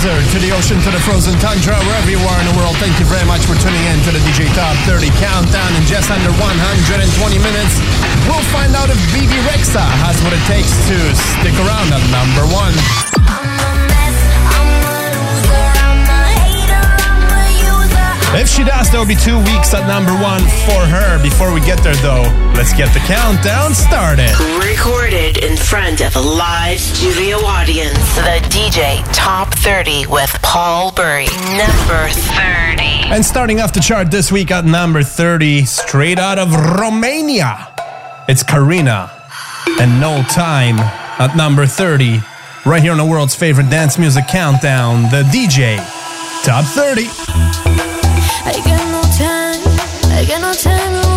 desert, to the ocean, to the frozen tundra, wherever you are in the world, thank you very much for tuning in to the DJ Top 30 Countdown in just under 120 minutes. We'll find out if Bebe Rexha has what it takes to stick around at number one. If she does, there'll be two weeks at number one for her. Before we get there, though, let's get the countdown started. Recorded in front of a live studio audience. The DJ Top 30 with Paul Bury. Number 30. And starting off the chart this week at number 30, straight out of Romania, it's Carine and No Time at number 30. Right here on the world's favorite dance music countdown, the DJ Top 30. I got no time, I got no time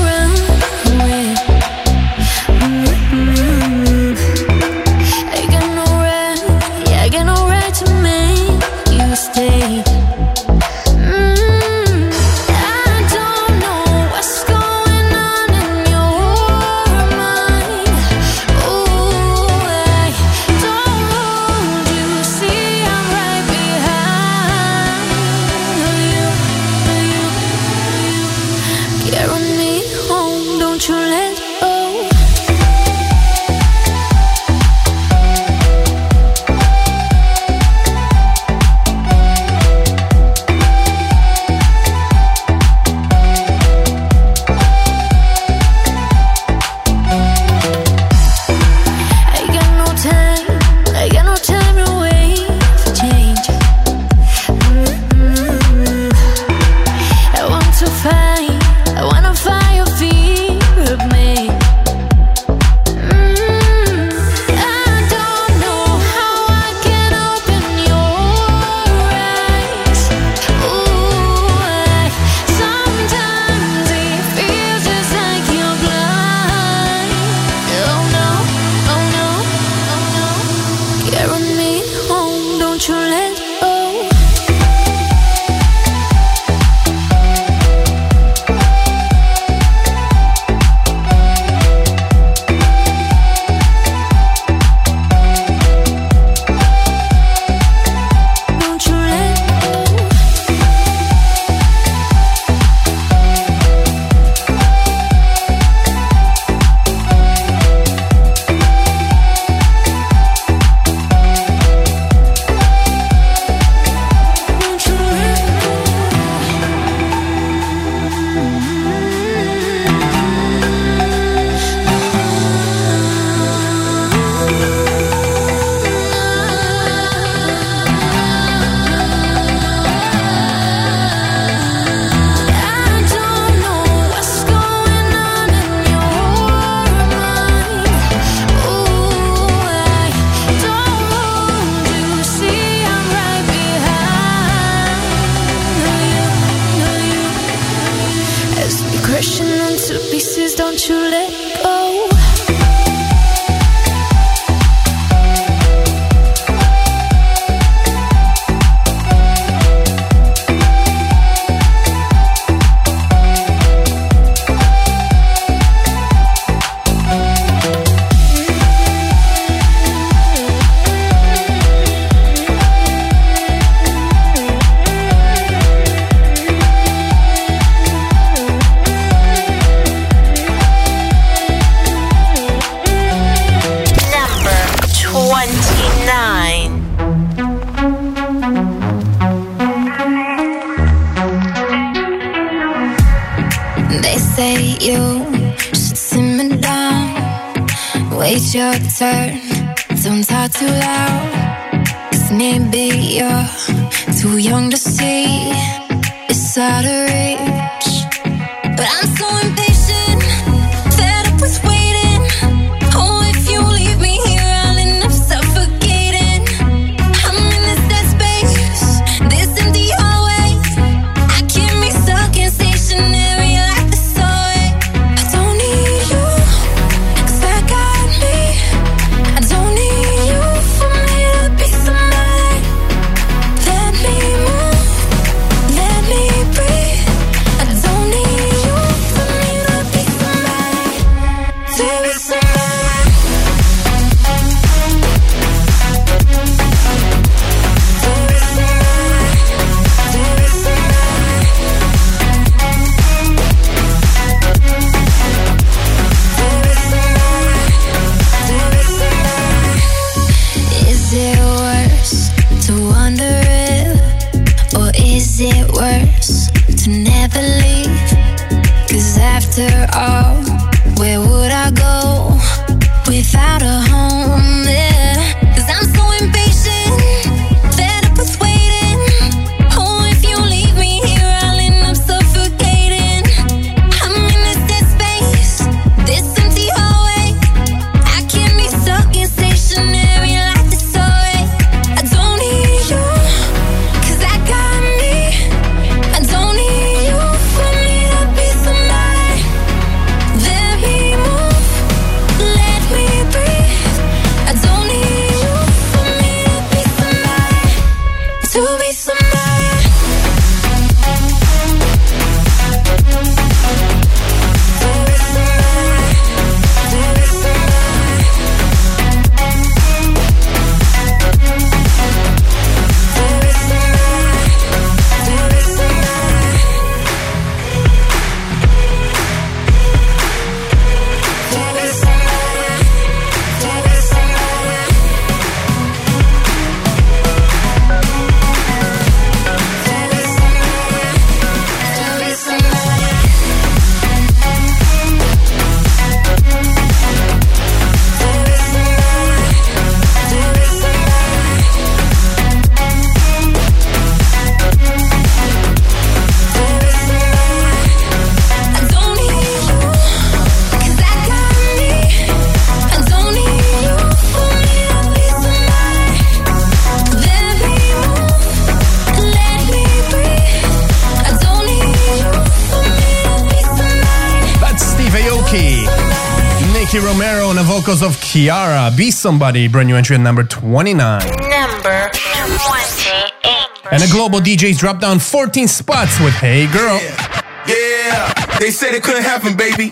Kiara, Be Somebody, brand new entry at number 29. Number 28. And a Global Deejays dropped down 14 spots with Hey Girl. Yeah, yeah. they said it couldn't happen, baby.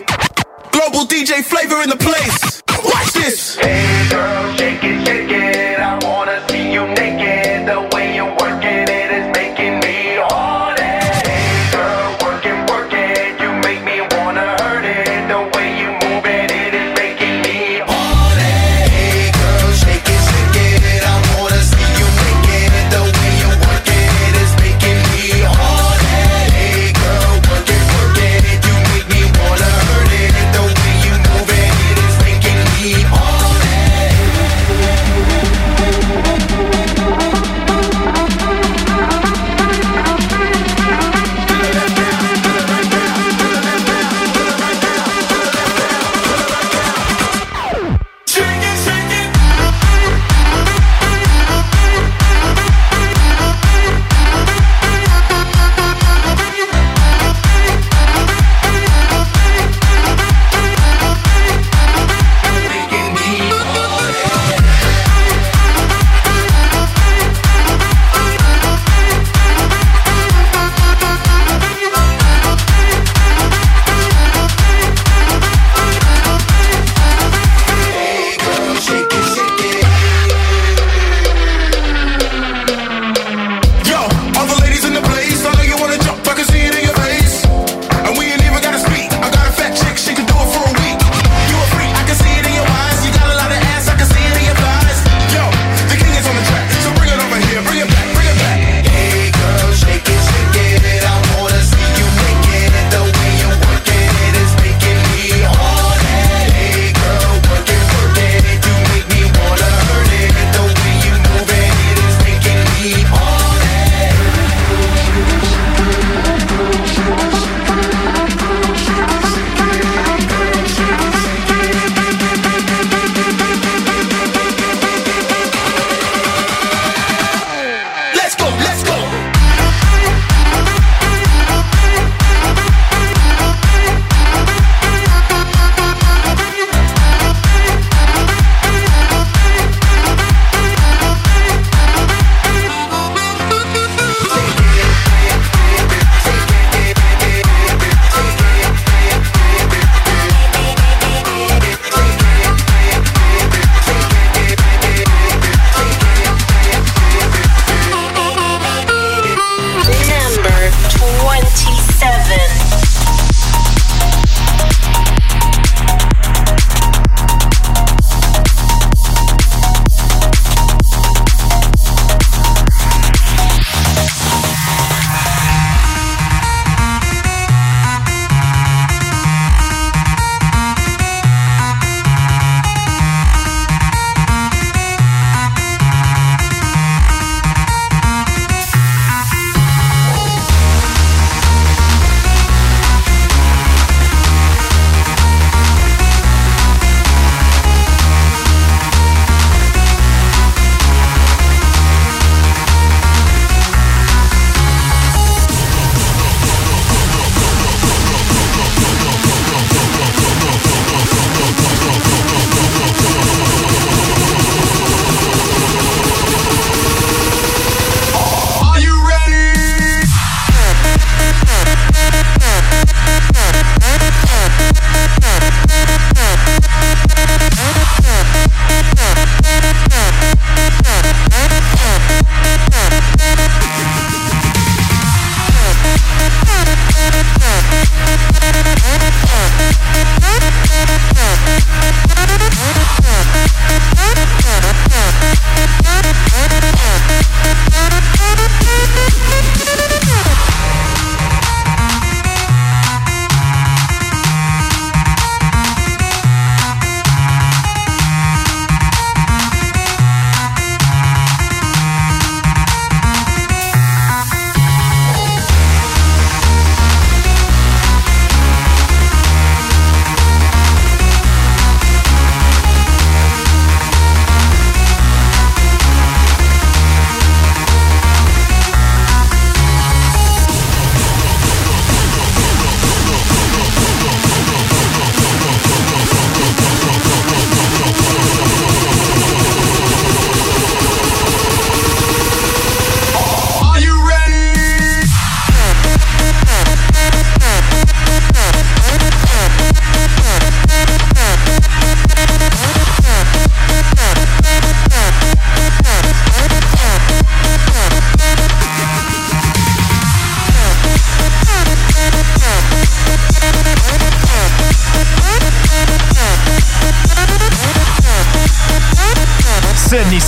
Global DJ flavor in the place. Watch this. Hey girl, shake it, shake it. I wanna see you naked.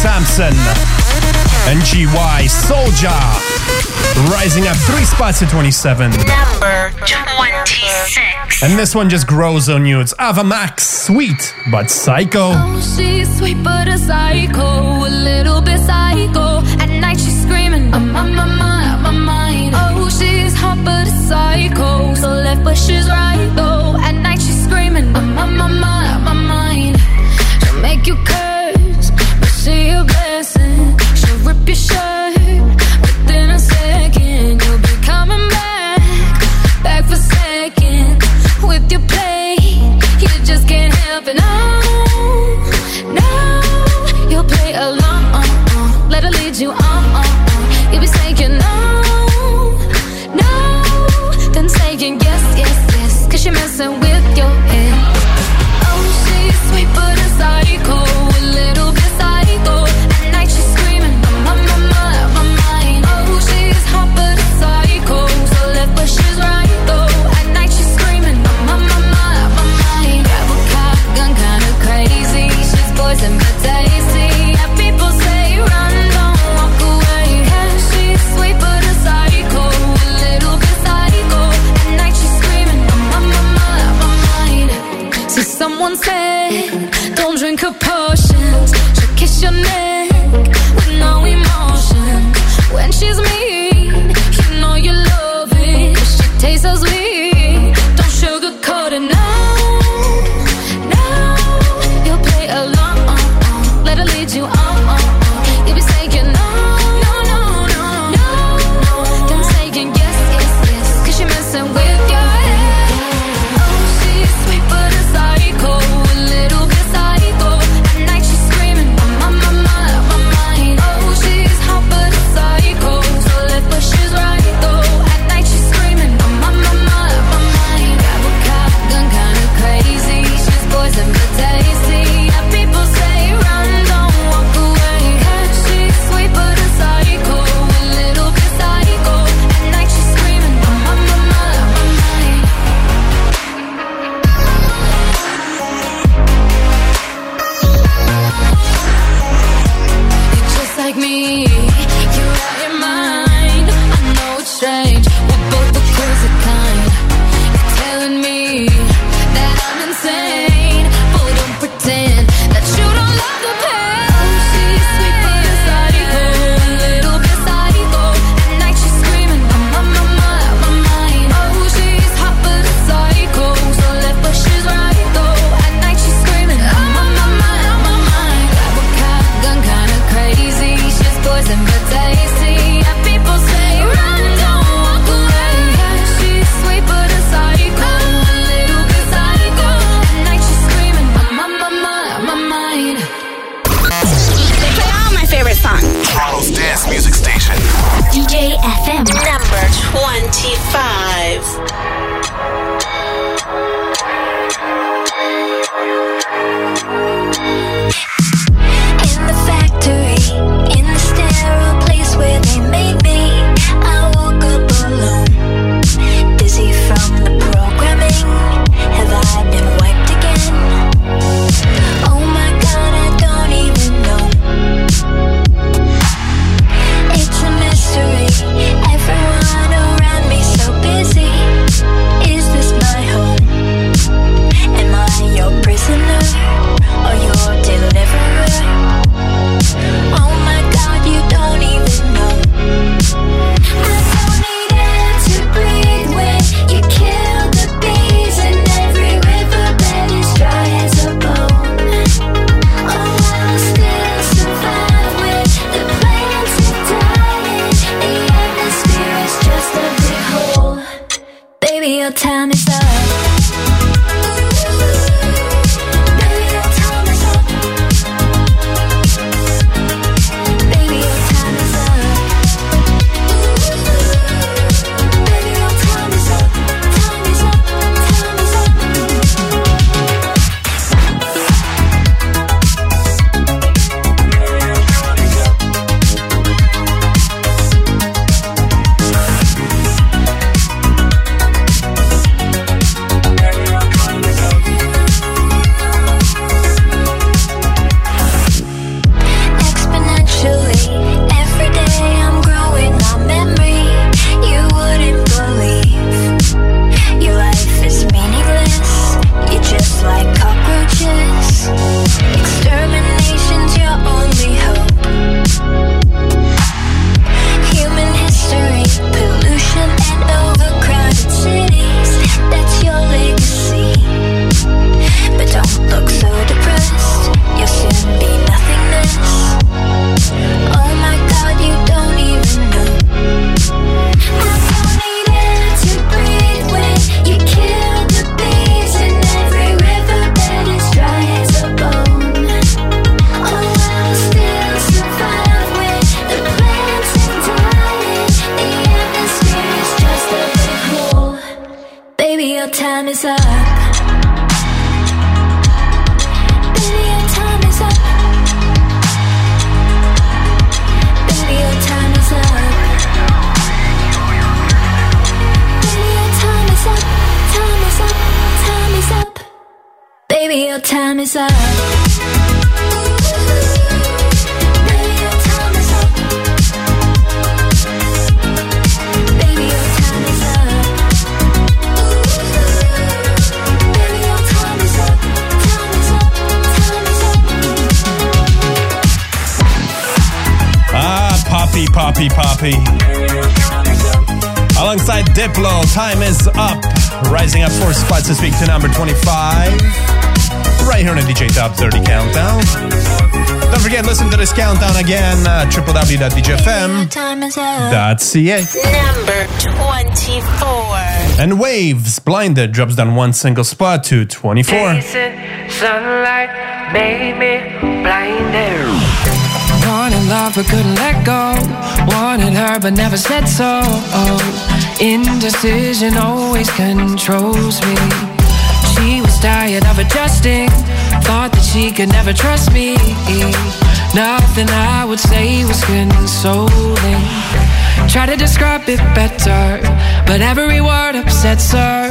Samson, NGY Soldier, rising up three spots to 27. Number 26. And this one just grows on you. It's Ava Max, sweet but psycho. Oh, she's sweet but a psycho, a little bit psycho. At night she's screaming, I'm on my mind, my mind. Oh, she's hot but a psycho, so left but she's right though. At night she's screaming, I'm on my mind, my mind. She'll make you curse Time is up. Ah, Poppy, Poppy, Poppy. Alongside Diplo, time is up. Rising up four spots this week to number 25. Right here on the DJ Top 30 Countdown. Don't forget, listen to this countdown again uh, at www.djfm.ca. Time is up. Number 24. And Waves, Blinded, drops down one single spot to 24. Sunlight made me blinded. Wanted love but couldn't let go. Wanted her but never said so. Oh, indecision always controls me. She was tired of adjusting. Thought that she could never trust me. Nothing I would say was consoling. Try to describe it better, but every word upsets her.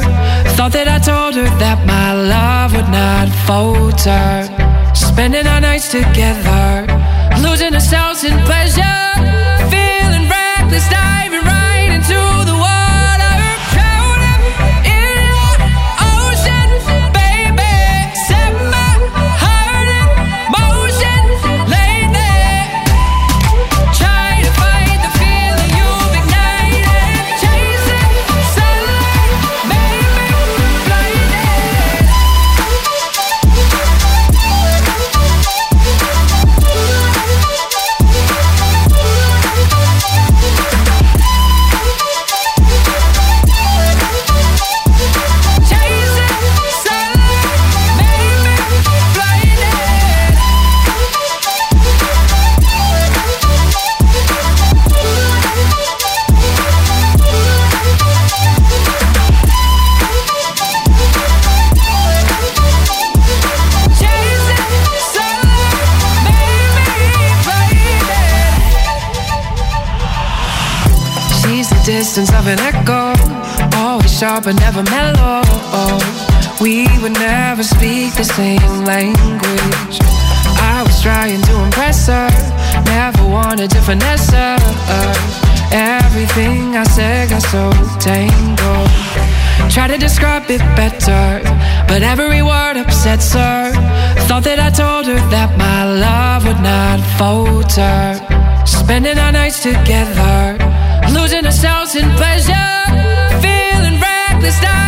Thought that I told her that my love would not falter. Spending our nights together, losing ourselves in pleasure, feeling reckless, sharp but never mellow. We would never speak the same language. I was trying to impress her, never wanted to finesse her. Everything I said got so tangled. Try to describe it better, but every word upsets her. Thought that I told her that my love would not falter. Spending our nights together, losing ourselves in pleasure, feeling reckless,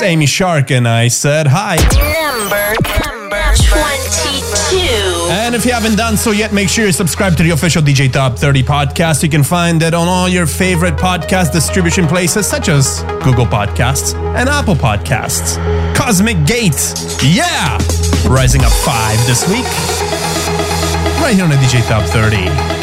It's Amy Shark, and I said hi. Number, number 22. And if you haven't done so yet, make sure you subscribe to the official DJ Top 30 podcast. You can find it on all your favorite podcast distribution places, such as Google Podcasts and Apple Podcasts. Cosmic Gate, yeah! Rising up five this week, right here on the DJ Top 30.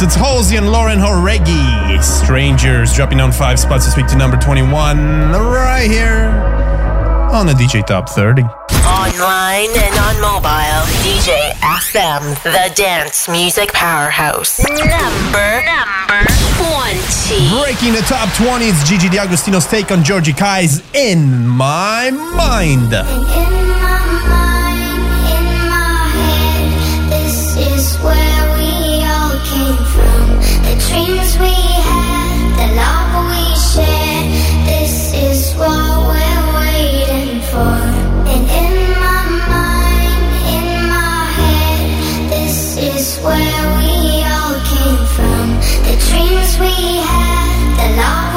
It's Halsey and Lauren Jauregui. Strangers dropping down five spots this week to number 21, right here on the DJ Top 30. Online and on mobile, DJ FM, the dance music powerhouse. Number, number 20. Breaking the top 20, it's Gigi D'Agostino's take on Georgi Kay's In My Mind. love.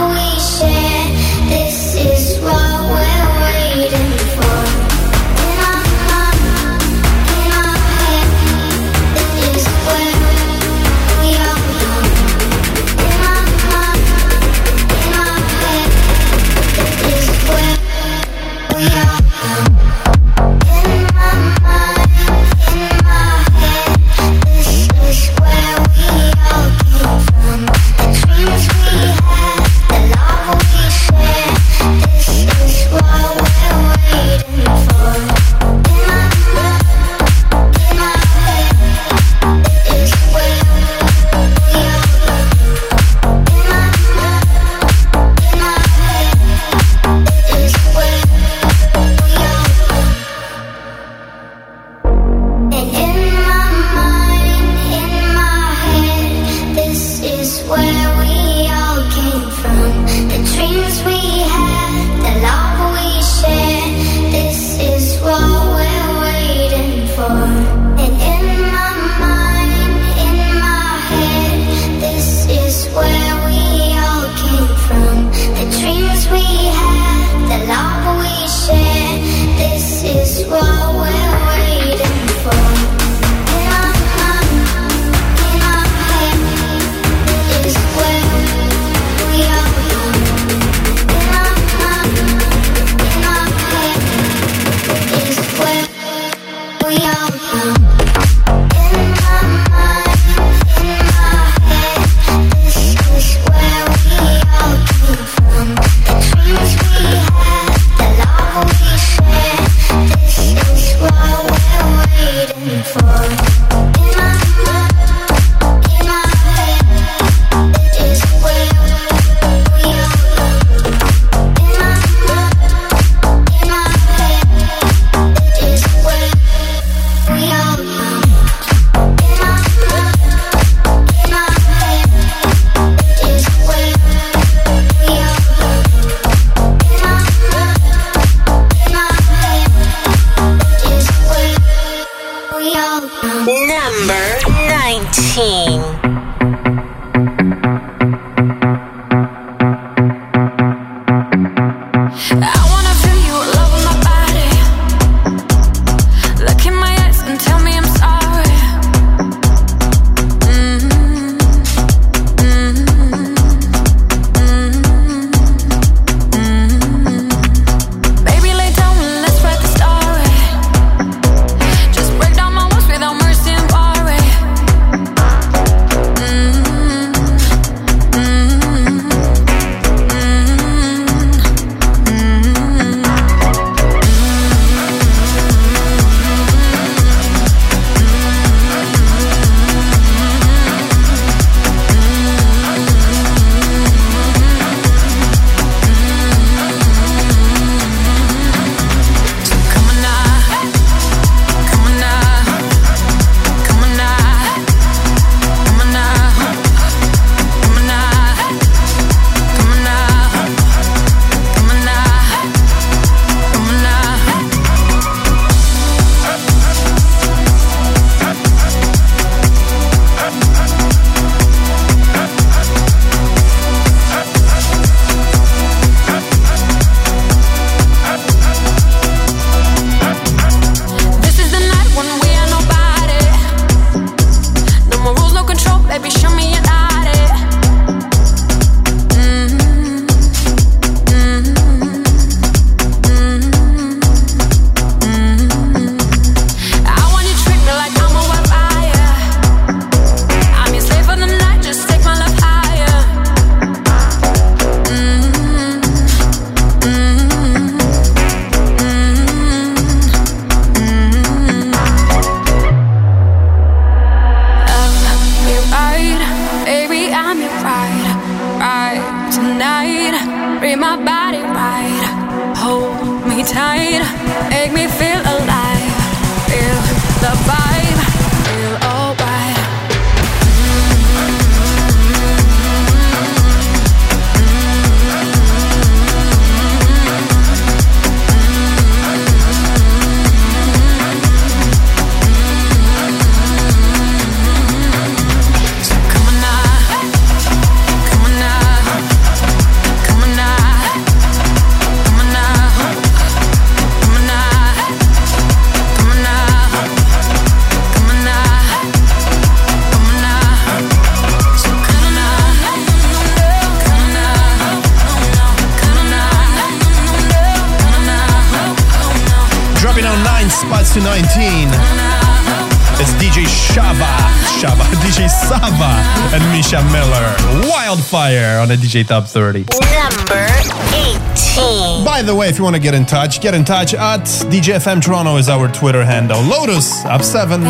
DJ Top 30. Number 18. By the way, if you want to get in touch, get in touch at DJFM Toronto is our Twitter handle. Lotus up 7.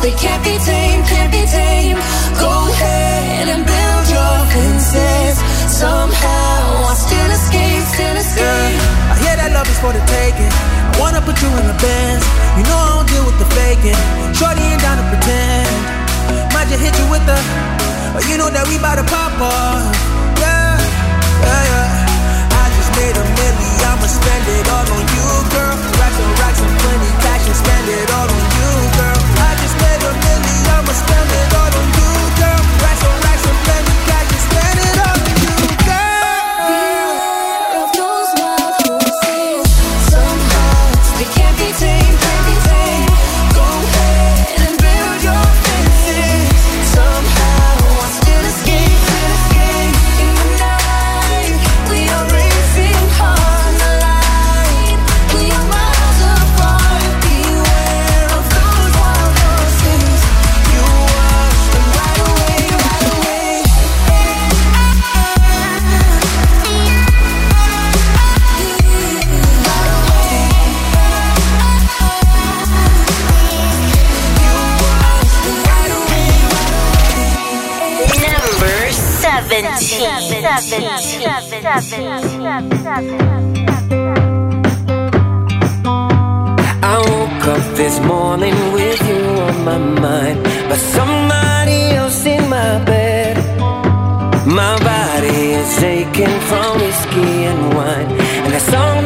They can't be tamed, can't be tamed. Go ahead and build your fences. Somehow I still escape, still escape. Yeah, I hear that love is for the taking. I wanna put you in the bands. You know I don't deal with the faking. Shorty ain't down to pretend. Might just hit you with the. but you know that we bout to pop off. Yeah, yeah, yeah. I just made a million. I'ma spend it all on you, girl. I woke up this morning with you on my mind, but somebody else in my bed. My body is aching from whiskey and wine, and the song.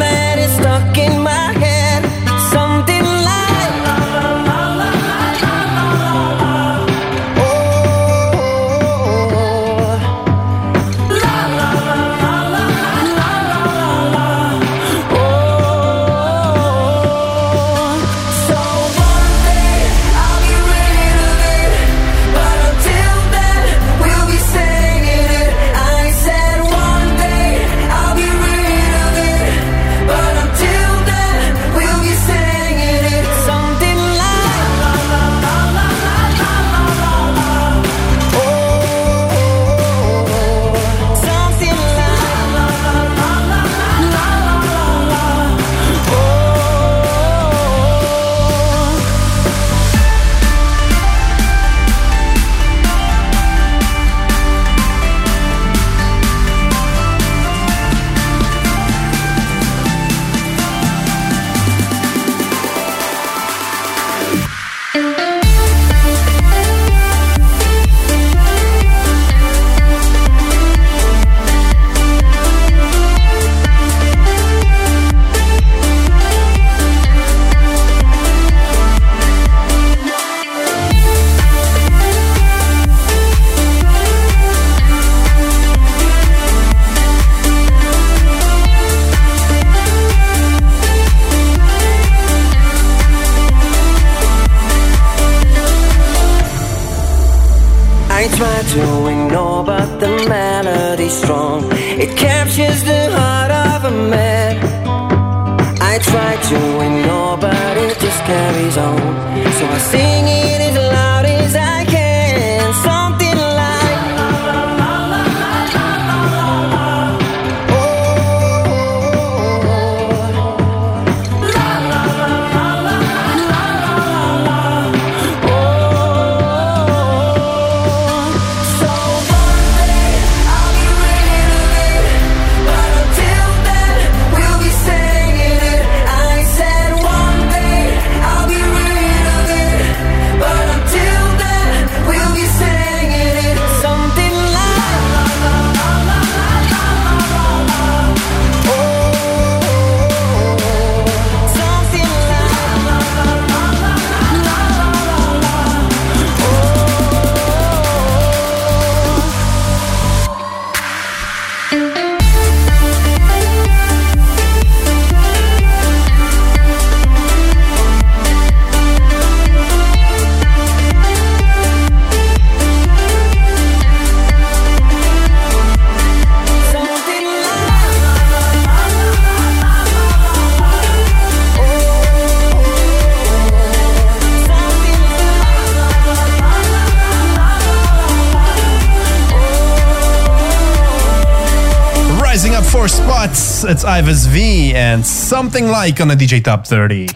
5 Yves V and something like on a DJ Top 30.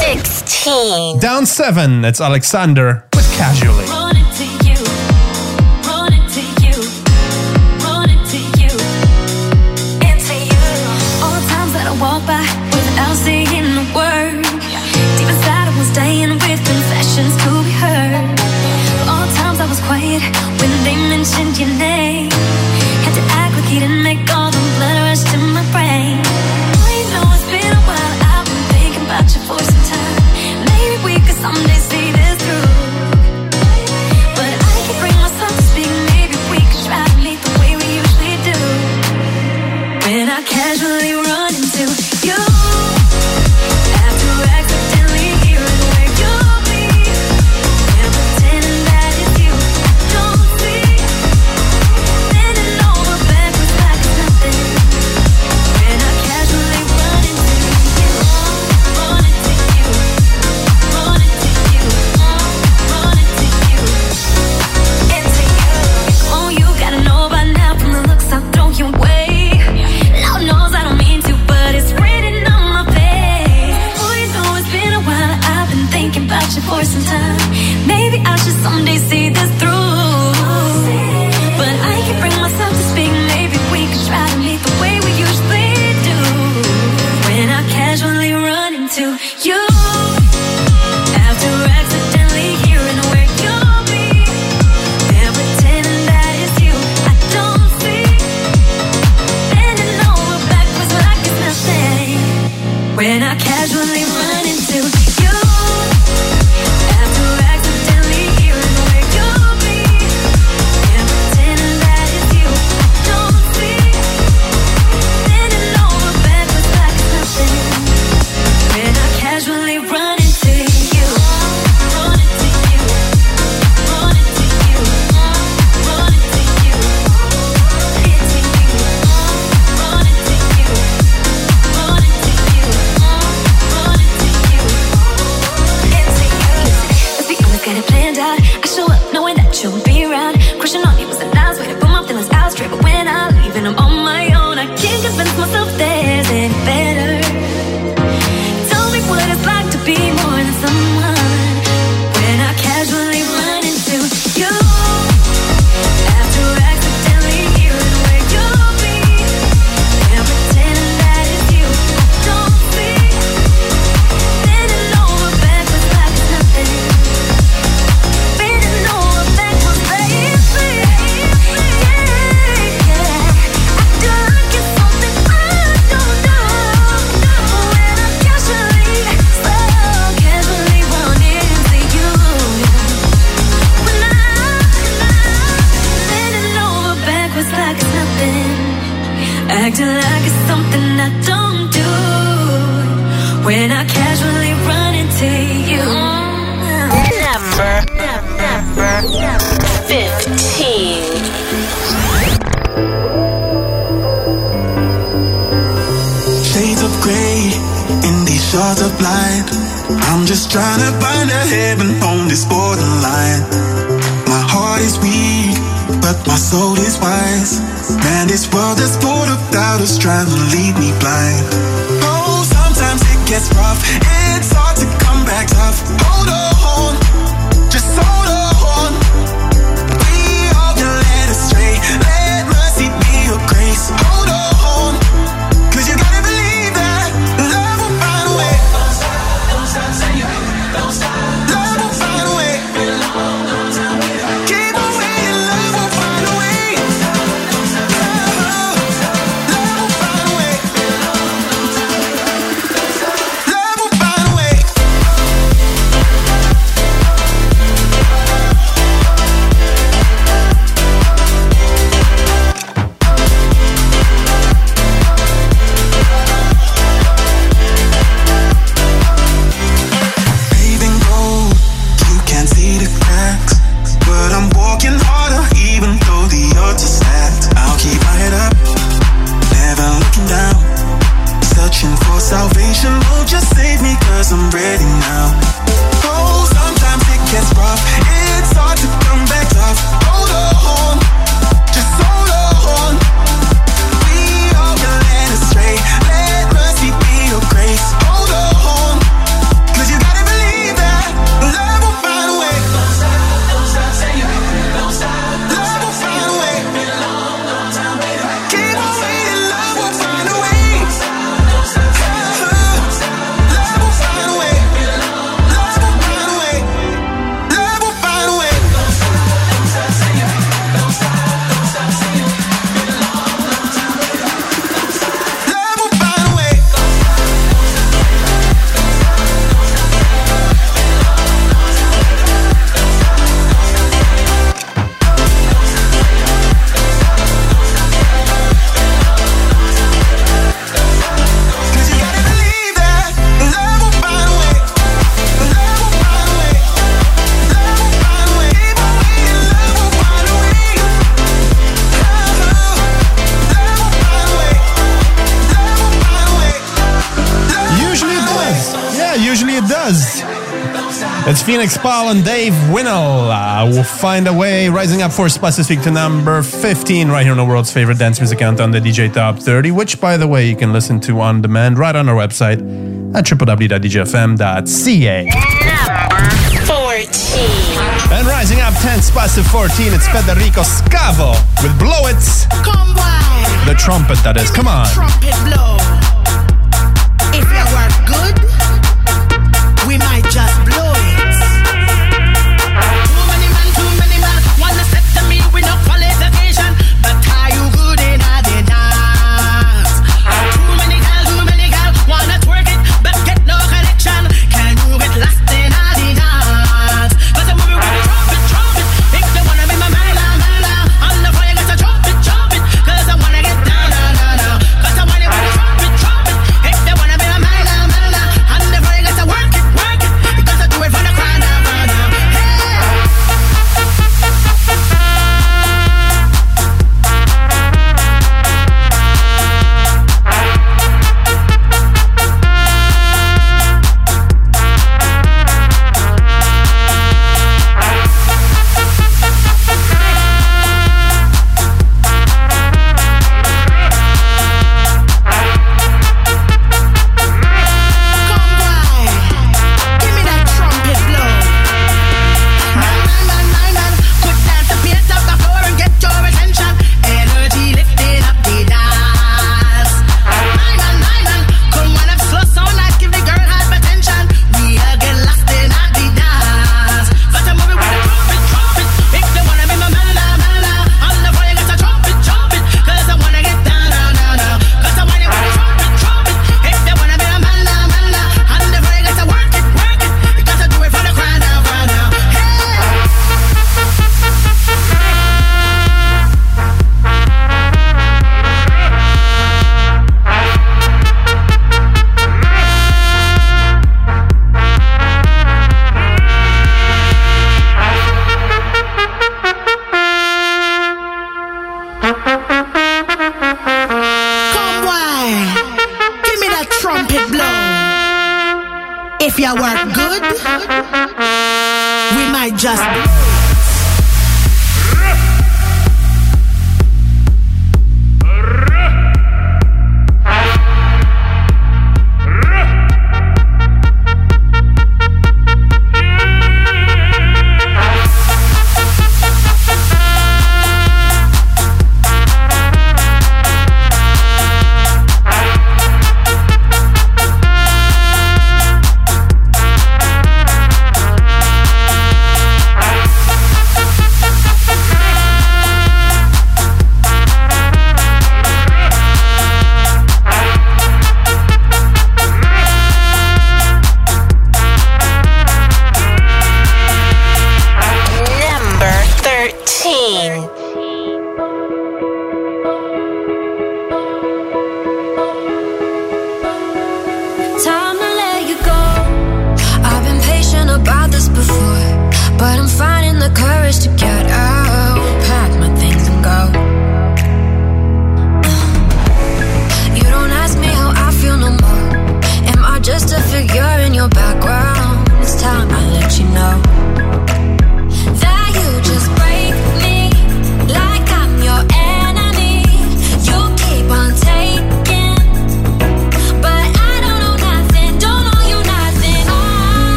16. Down 7, it's Alyx Ander with Casually. Feenixpawl and Dave Winnel uh, will find a way, rising up for Splashes Week to number 15 right here on the world's favorite dance music countdown, the DJ Top 30, which, by the way, you can listen to on demand right on our website at www.djfm.ca. 14. And rising up 10 spots to 14, it's Federico Scavo with Blow It's. Come on. The trumpet, that is. Come on. Trumpet blow.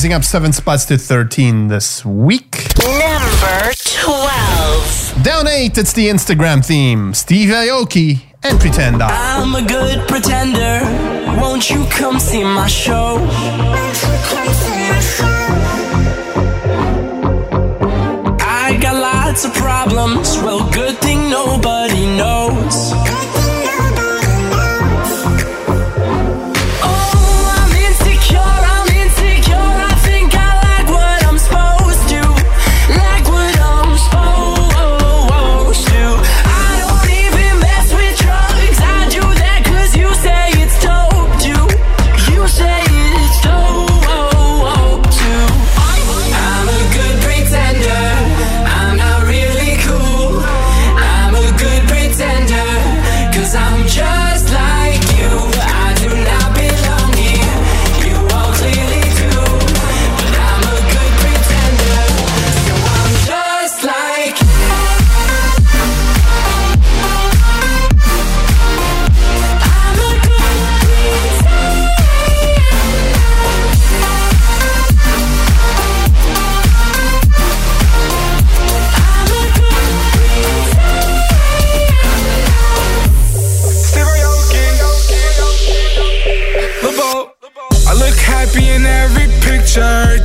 rising up seven spots to 13 this week. Number 12. Down eight, it's the Instagram theme Steve Aoki and Pretend. I'm a good pretender. Won't you come see my show? I got lots of problems. Well, good thing nobody knows.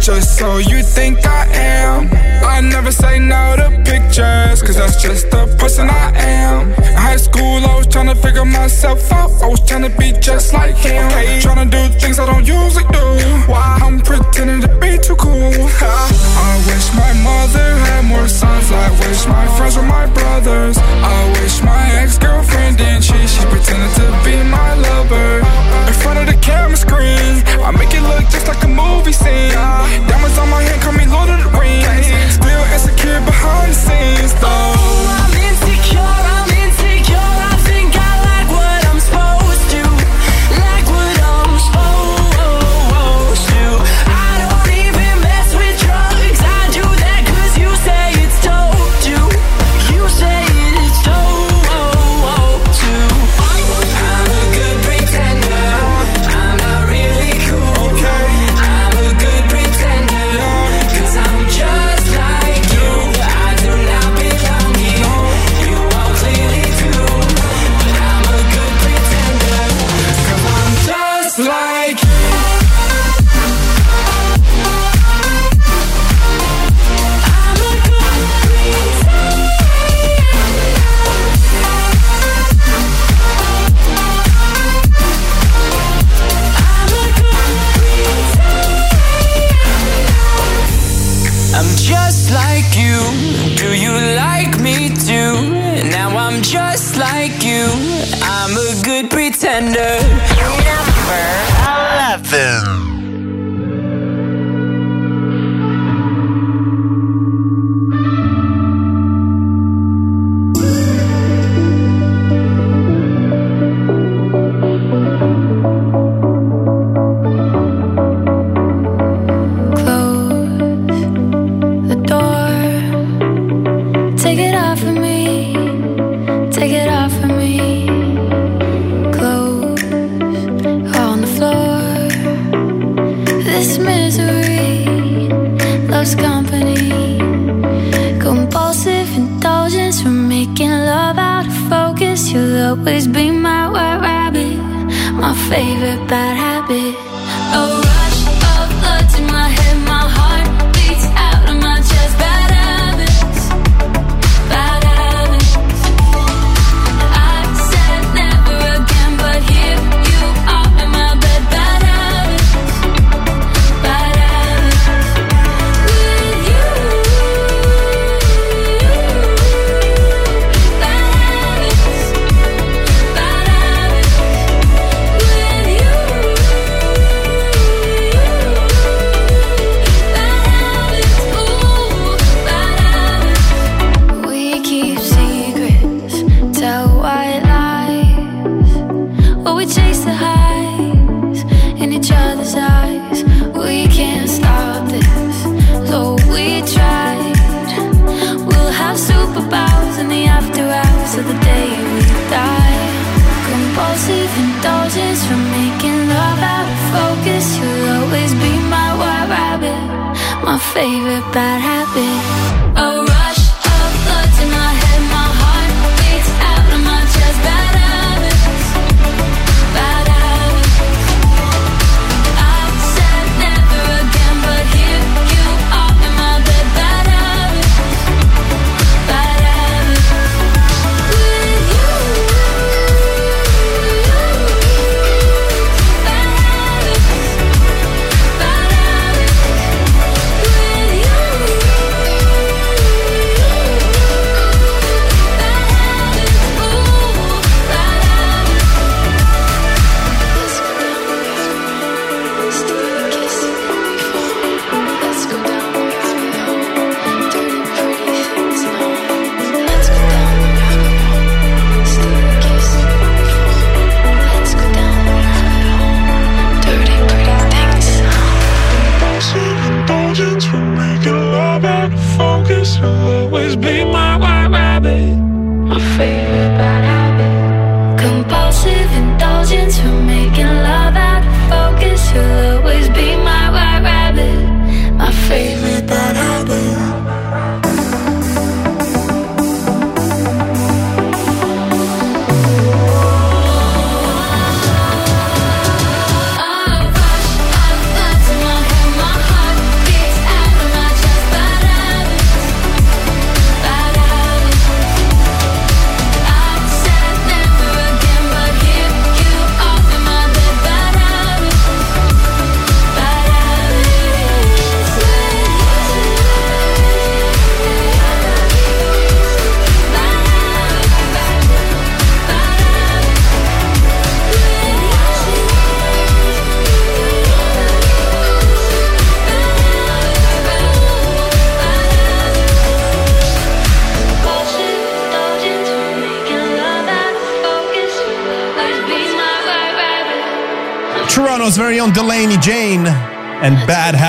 just so you think I am. I never say no to pictures, cause that's just the person I am cut myself out. I was trying to be just like him. Okay. Trying to do things I don't usually do. Why? I'm pretending to be too cool. I wish my mother had more sons. I wish my friends were my brothers. I wish my ex girlfriend didn't cheat. She pretended to be my lover. In front of the camera screen, I make it look just like a movie scene. Diamonds on my hand, call me Lord of the Rings. Still insecure behind the scenes, though.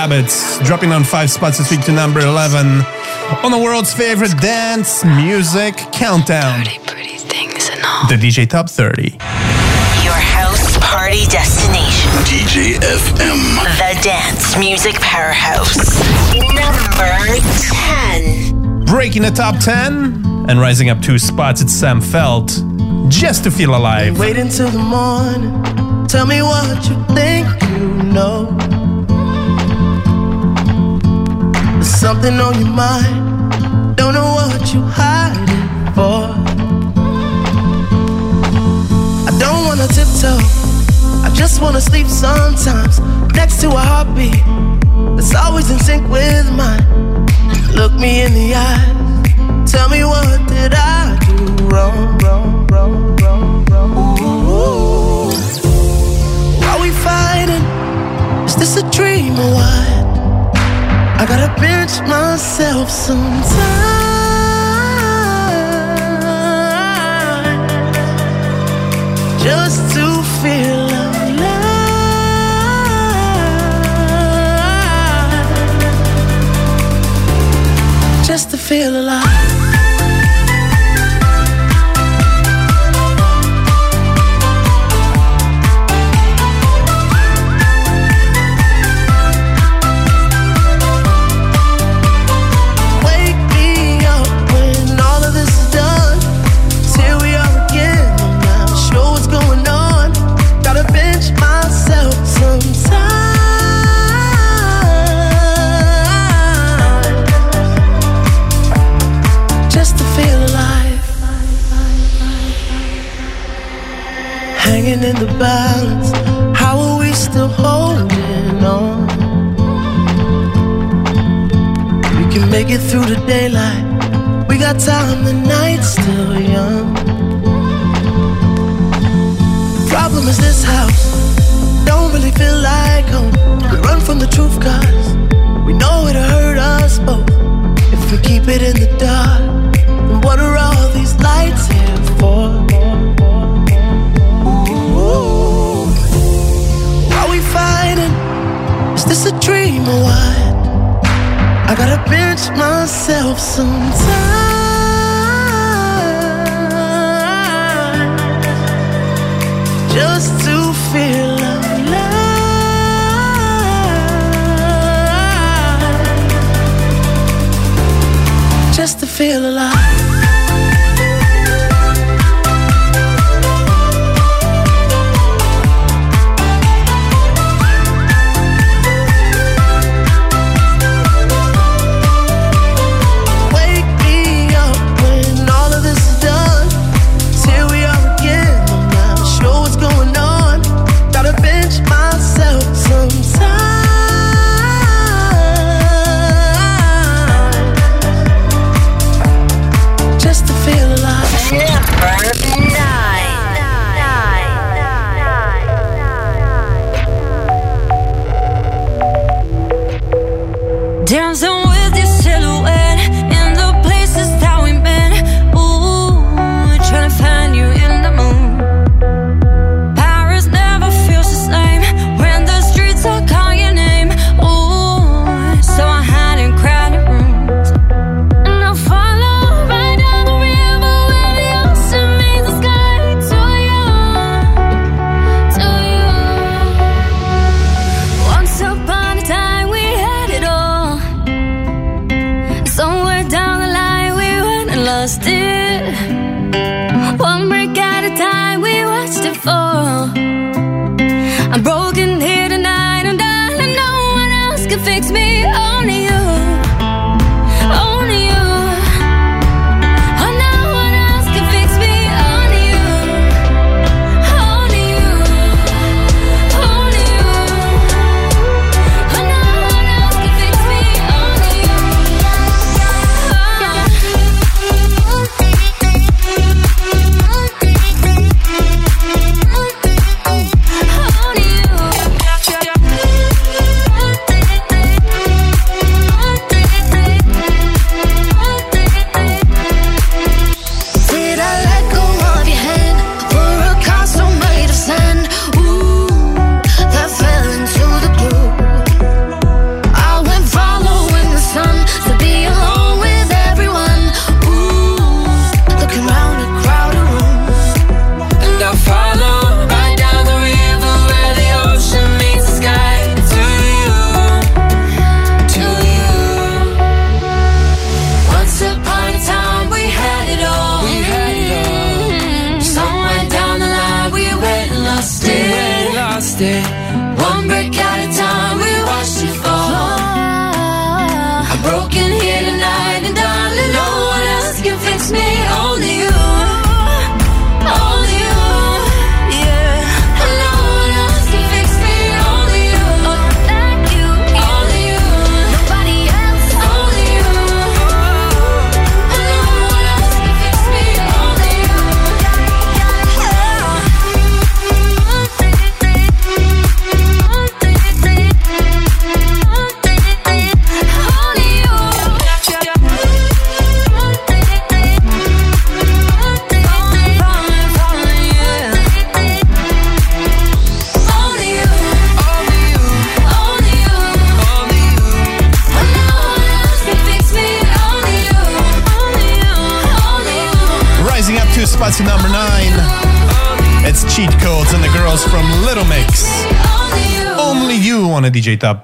Bad Habits dropping on five spots this week to number 11 on the world's favorite dance music countdown. The DJ Top 30. Your house party destination. DJ FM. The Dance Music Powerhouse. Number 10. Breaking the top 10 and rising up two spots, it's Sam Feldt. Just to feel alive. Wait until the morning. Tell me what you think you know. Something on your mind. Don't know what you're hiding for. I don't wanna tiptoe. I just wanna sleep sometimes next to a heartbeat that's always in sync with mine. Look me in the eye. Tell me what did I do wrong, wrong, wrong, wrong, wrong. Ooh. Why we fighting? Is this a dream or what? I gotta pinch myself sometimes just to feel alive. Just to feel alive. Hanging in the balance. How are we still holding on? We can make it through the daylight. We got time, the night's still young. Problem is this house don't really feel like home. We run from the truth, cause we know it'll hurt us both. If we keep it in the dark, then what are all these lights here for? Fighting? Is this a dream or what? I gotta pinch myself sometimes just to feel alive. Just to feel alive.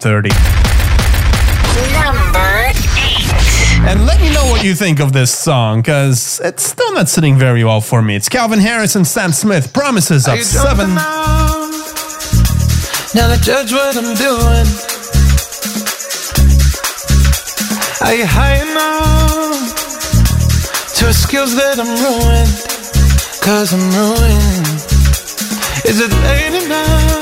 30. Number eight. And let me know what you think of this song, because it's still not sitting very well for me. It's Calvin Harris and Sam Smith. Promises of seven. Now? now they judge what I'm doing. Are you high enough to skills that I'm ruined? Cause I'm ruined. Is it late enough?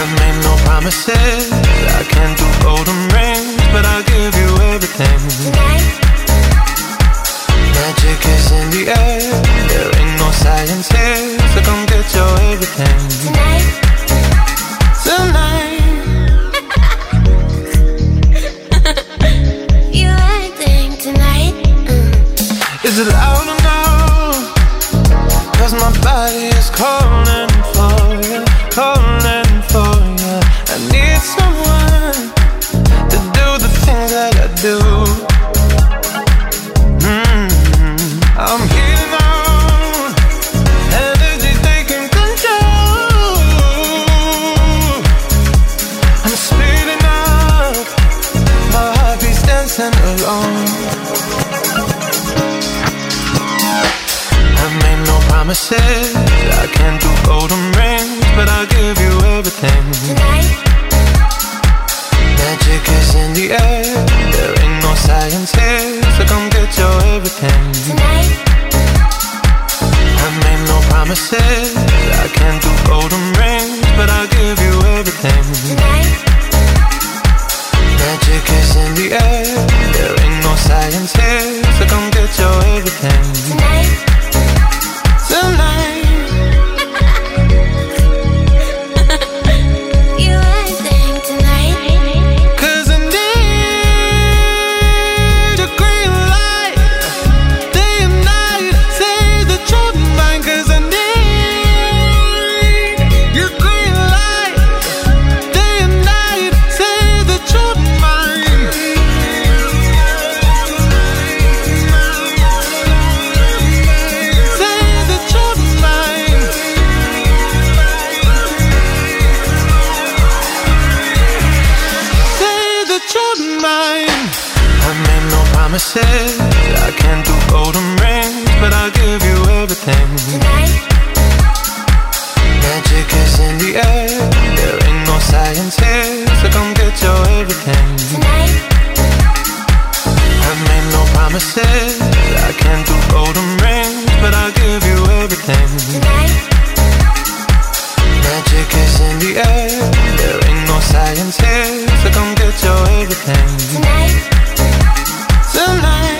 I've made no promises. I can't do golden rings, but I'll give you everything. Magic is in the air. There ain't no science here, so come get your everything. Tonight. Tonight. science here, so come get your everything tonight. Tonight.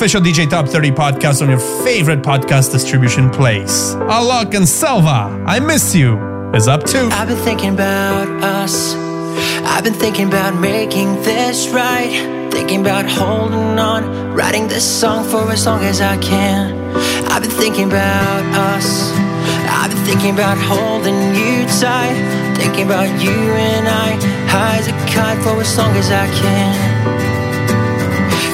Official DJ Top 30 podcast on your favorite podcast distribution place. Alok and Selva, I miss you, is up too. I've been thinking about us. I've been thinking about making this right. Thinking about holding on. Writing this song for as long as I can. I've been thinking about us. I've been thinking about holding you tight. Thinking about you and I. High as a kite for as long as I can.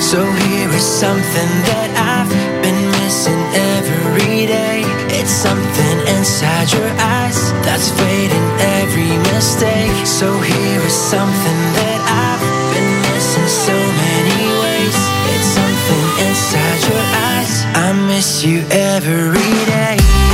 So here is something that I've been missing every day. It's something inside your eyes that's fading every mistake. So here is something that I've been missing so many ways. It's something inside your eyes. I miss you every day.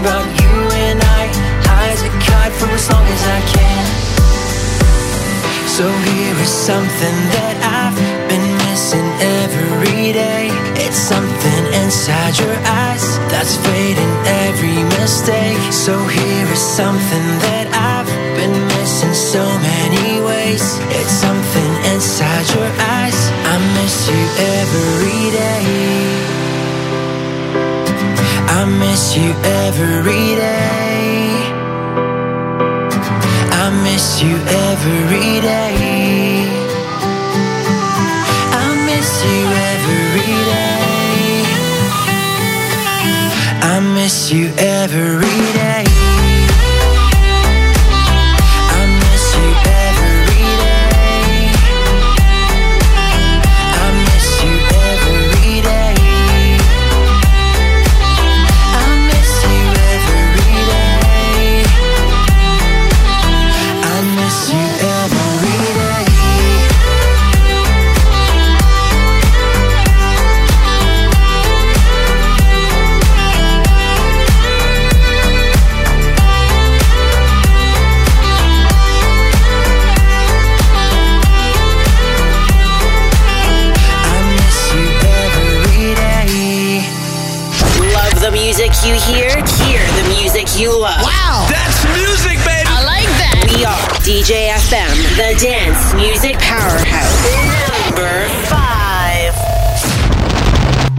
About you and I. High as a kite for as long as I can. So here is something that I've been missing every day. It's something inside your eyes that's fading every mistake. So here is something that I've been missing so many ways. It's something inside your eyes. I miss you every day. I miss you every day. I miss you every day. I miss you every day. I miss you every day. Dance music powerhouse. Number five.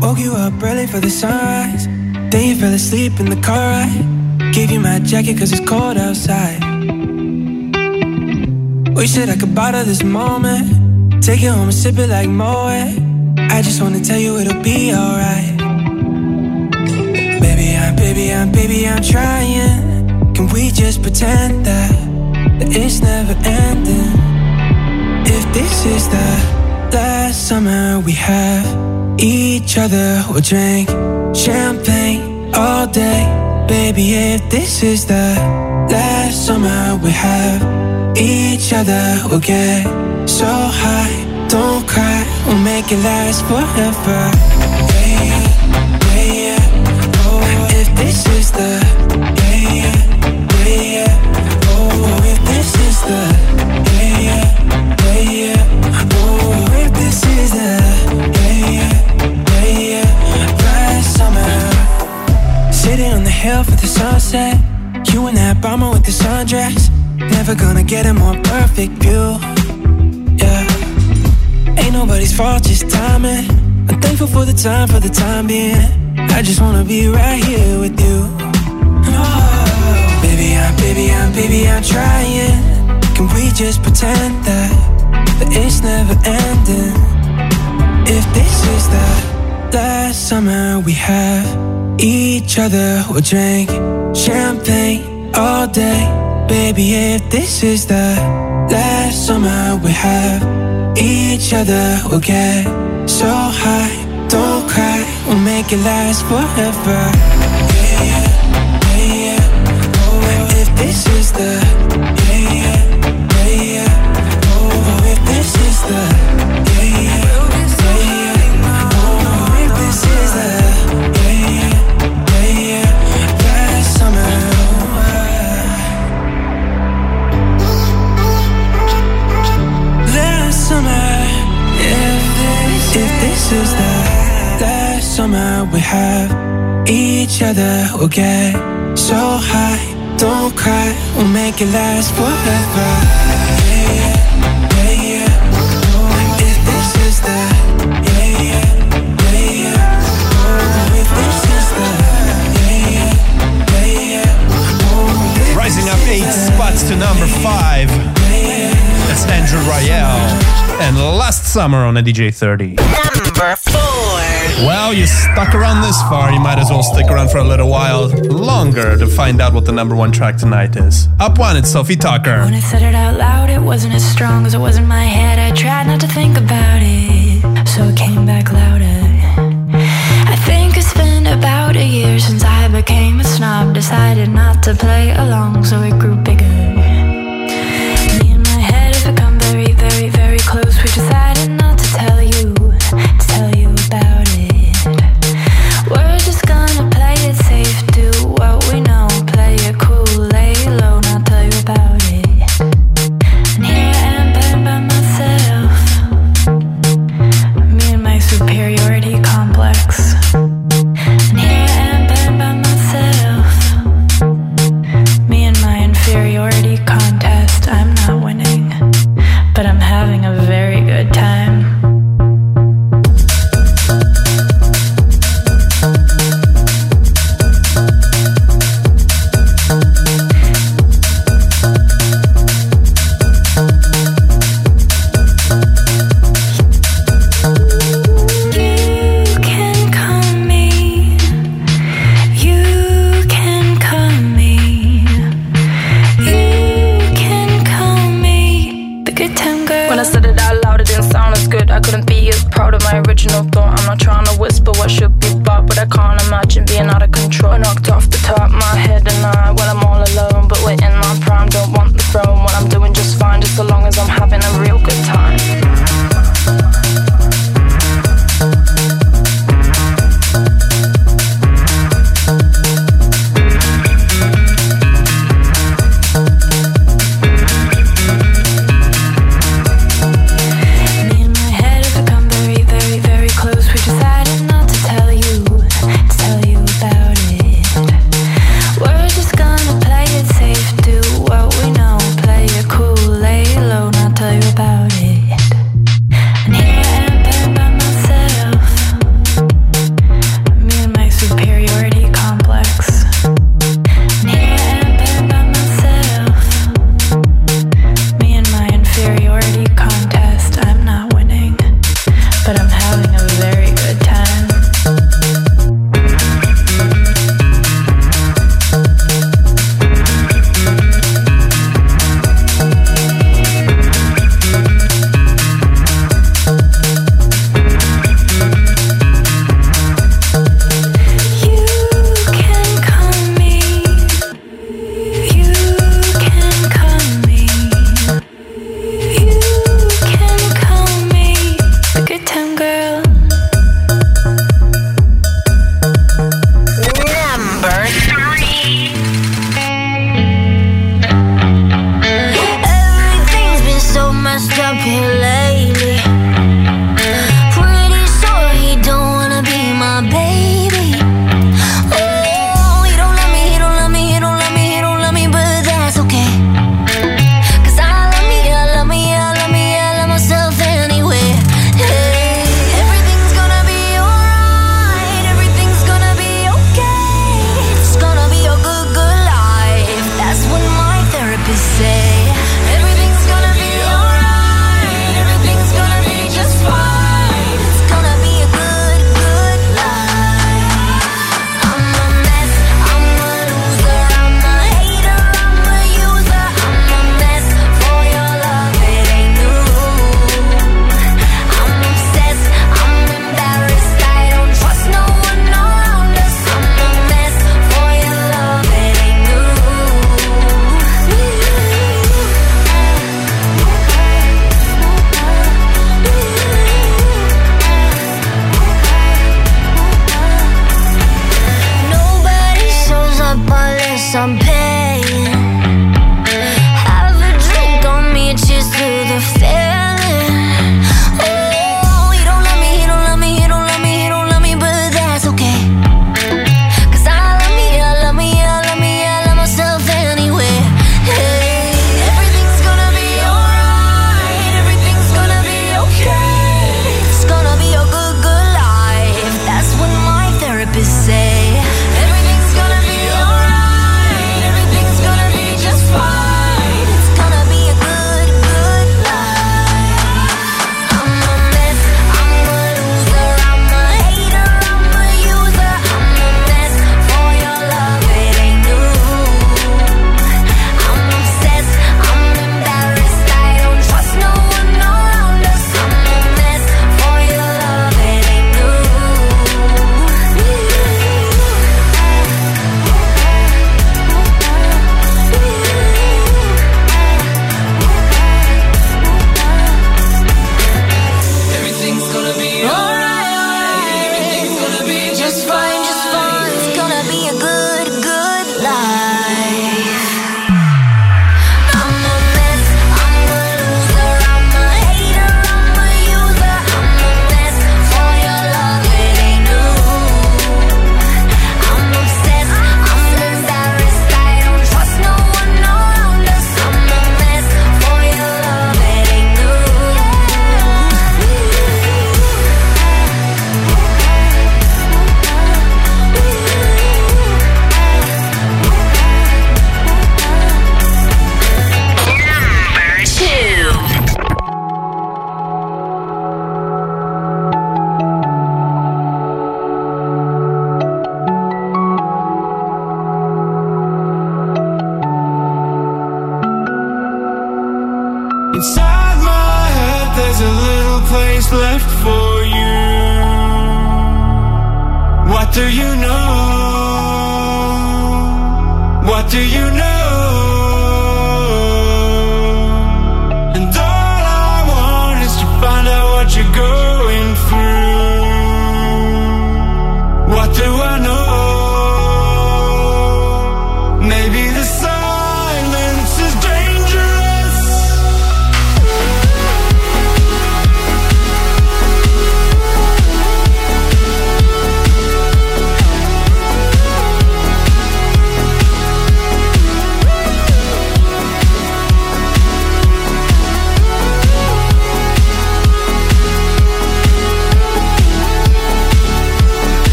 Woke you up early for the sunrise. Then you fell asleep in the car ride. Gave you my jacket cause it's cold outside. Wish that I could bottle this moment. Take it home and sip it like Moet. I just wanna tell you it'll be alright. Baby, I'm, baby, I'm, baby, I'm trying. Can we just pretend that, that it's never ending? If this is the last summer we have each other, we'll drink champagne all day. Baby, if this is the last summer we have each other, we'll get so high. Don't cry, we'll make it last forever. sunset. You and that bomber with the sundress. Never gonna get a more perfect view. Yeah. Ain't nobody's fault, just timing. I'm thankful for the time, for the time being. I just wanna be right here with you. Oh. Baby, I'm, baby, I'm, baby, I'm trying. Can we just pretend that, that it's never ending? If this is the last summer we have each other, we'll drink Champagne all day. Baby, if this is the last summer we have Each other we'll get so high. Don't cry, we'll make it last forever. Yeah, yeah, yeah, yeah. Oh, if this is the together we'll get so high. Don't cry, we'll make it last forever. Rising up eight spots to number five. That's Andrew Rayel and Last Summer on a DJ 30. Number four. Well, you stuck around this far, you might as well stick around for a little while longer to find out what the number one track tonight is. Up one, it's Sofi Tukker. When I said it out loud, it wasn't as strong as it was in my head. I tried not to think about it, so it came back louder. I think it's been about a year since I became a snob, decided not to play along, so it grew bigger.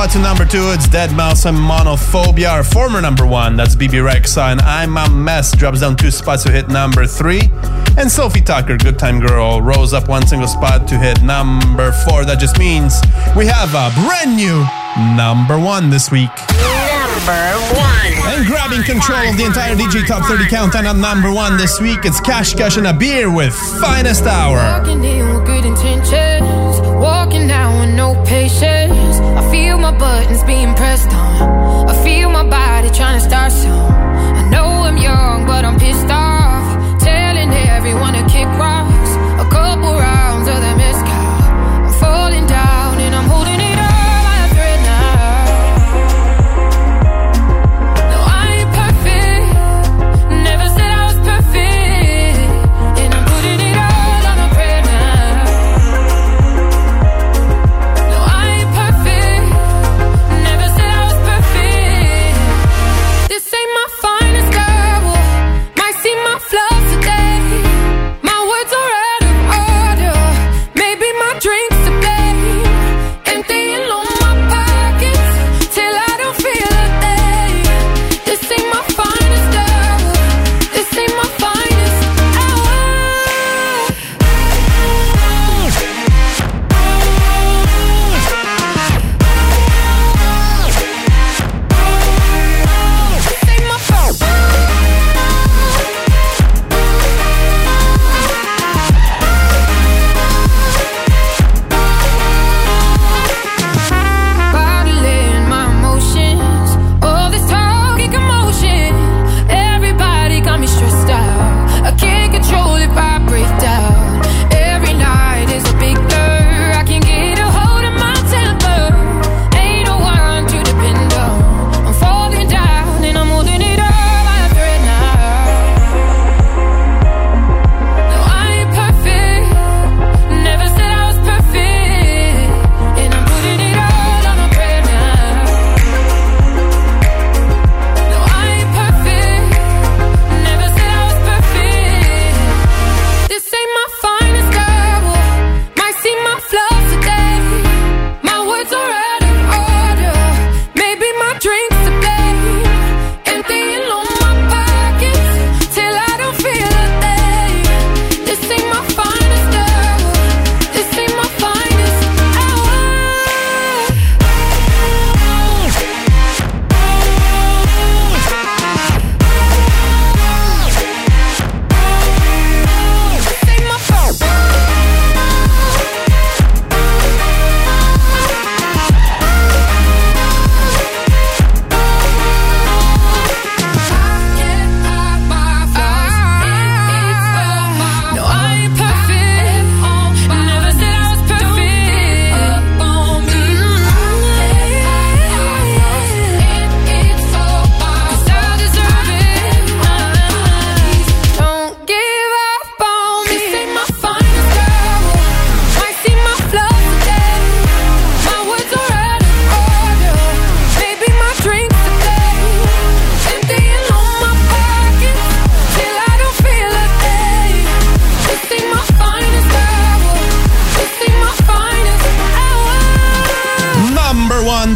Spot to number two, it's deadmau5 and Monophobia. Our former number one, that's Bebe Rexha, and I'm a Mess drops down two spots to hit number three. And Sofi Tukker, Good Time Girl, rose up one single spot to hit number four. That just means we have a brand new number one this week. Number one. And grabbing control of the entire DJ Top 30 countdown at number one this week, it's Cash Cash and Abir with Finest Hour.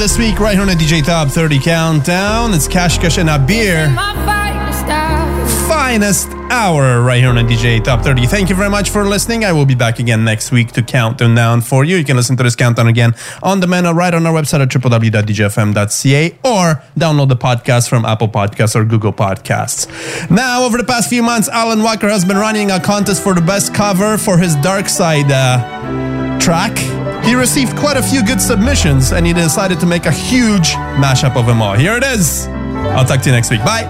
This week, right here on the DJ Top 30 Countdown. It's Cash Cash and Abir. Finest hour right here on the DJ Top 30. Thank you very much for listening. I will be back again next week to count them down for you. You can listen to this countdown again on demand or right on our website at www.djfm.ca or download the podcast from Apple Podcasts or Google Podcasts. Now, over the past few months, Alan Walker has been running a contest for the best cover for his Dark Side uh, track. He received quite a few good submissions and he decided to make a huge mashup of them all. Here it is. I'll talk to you next week. Bye.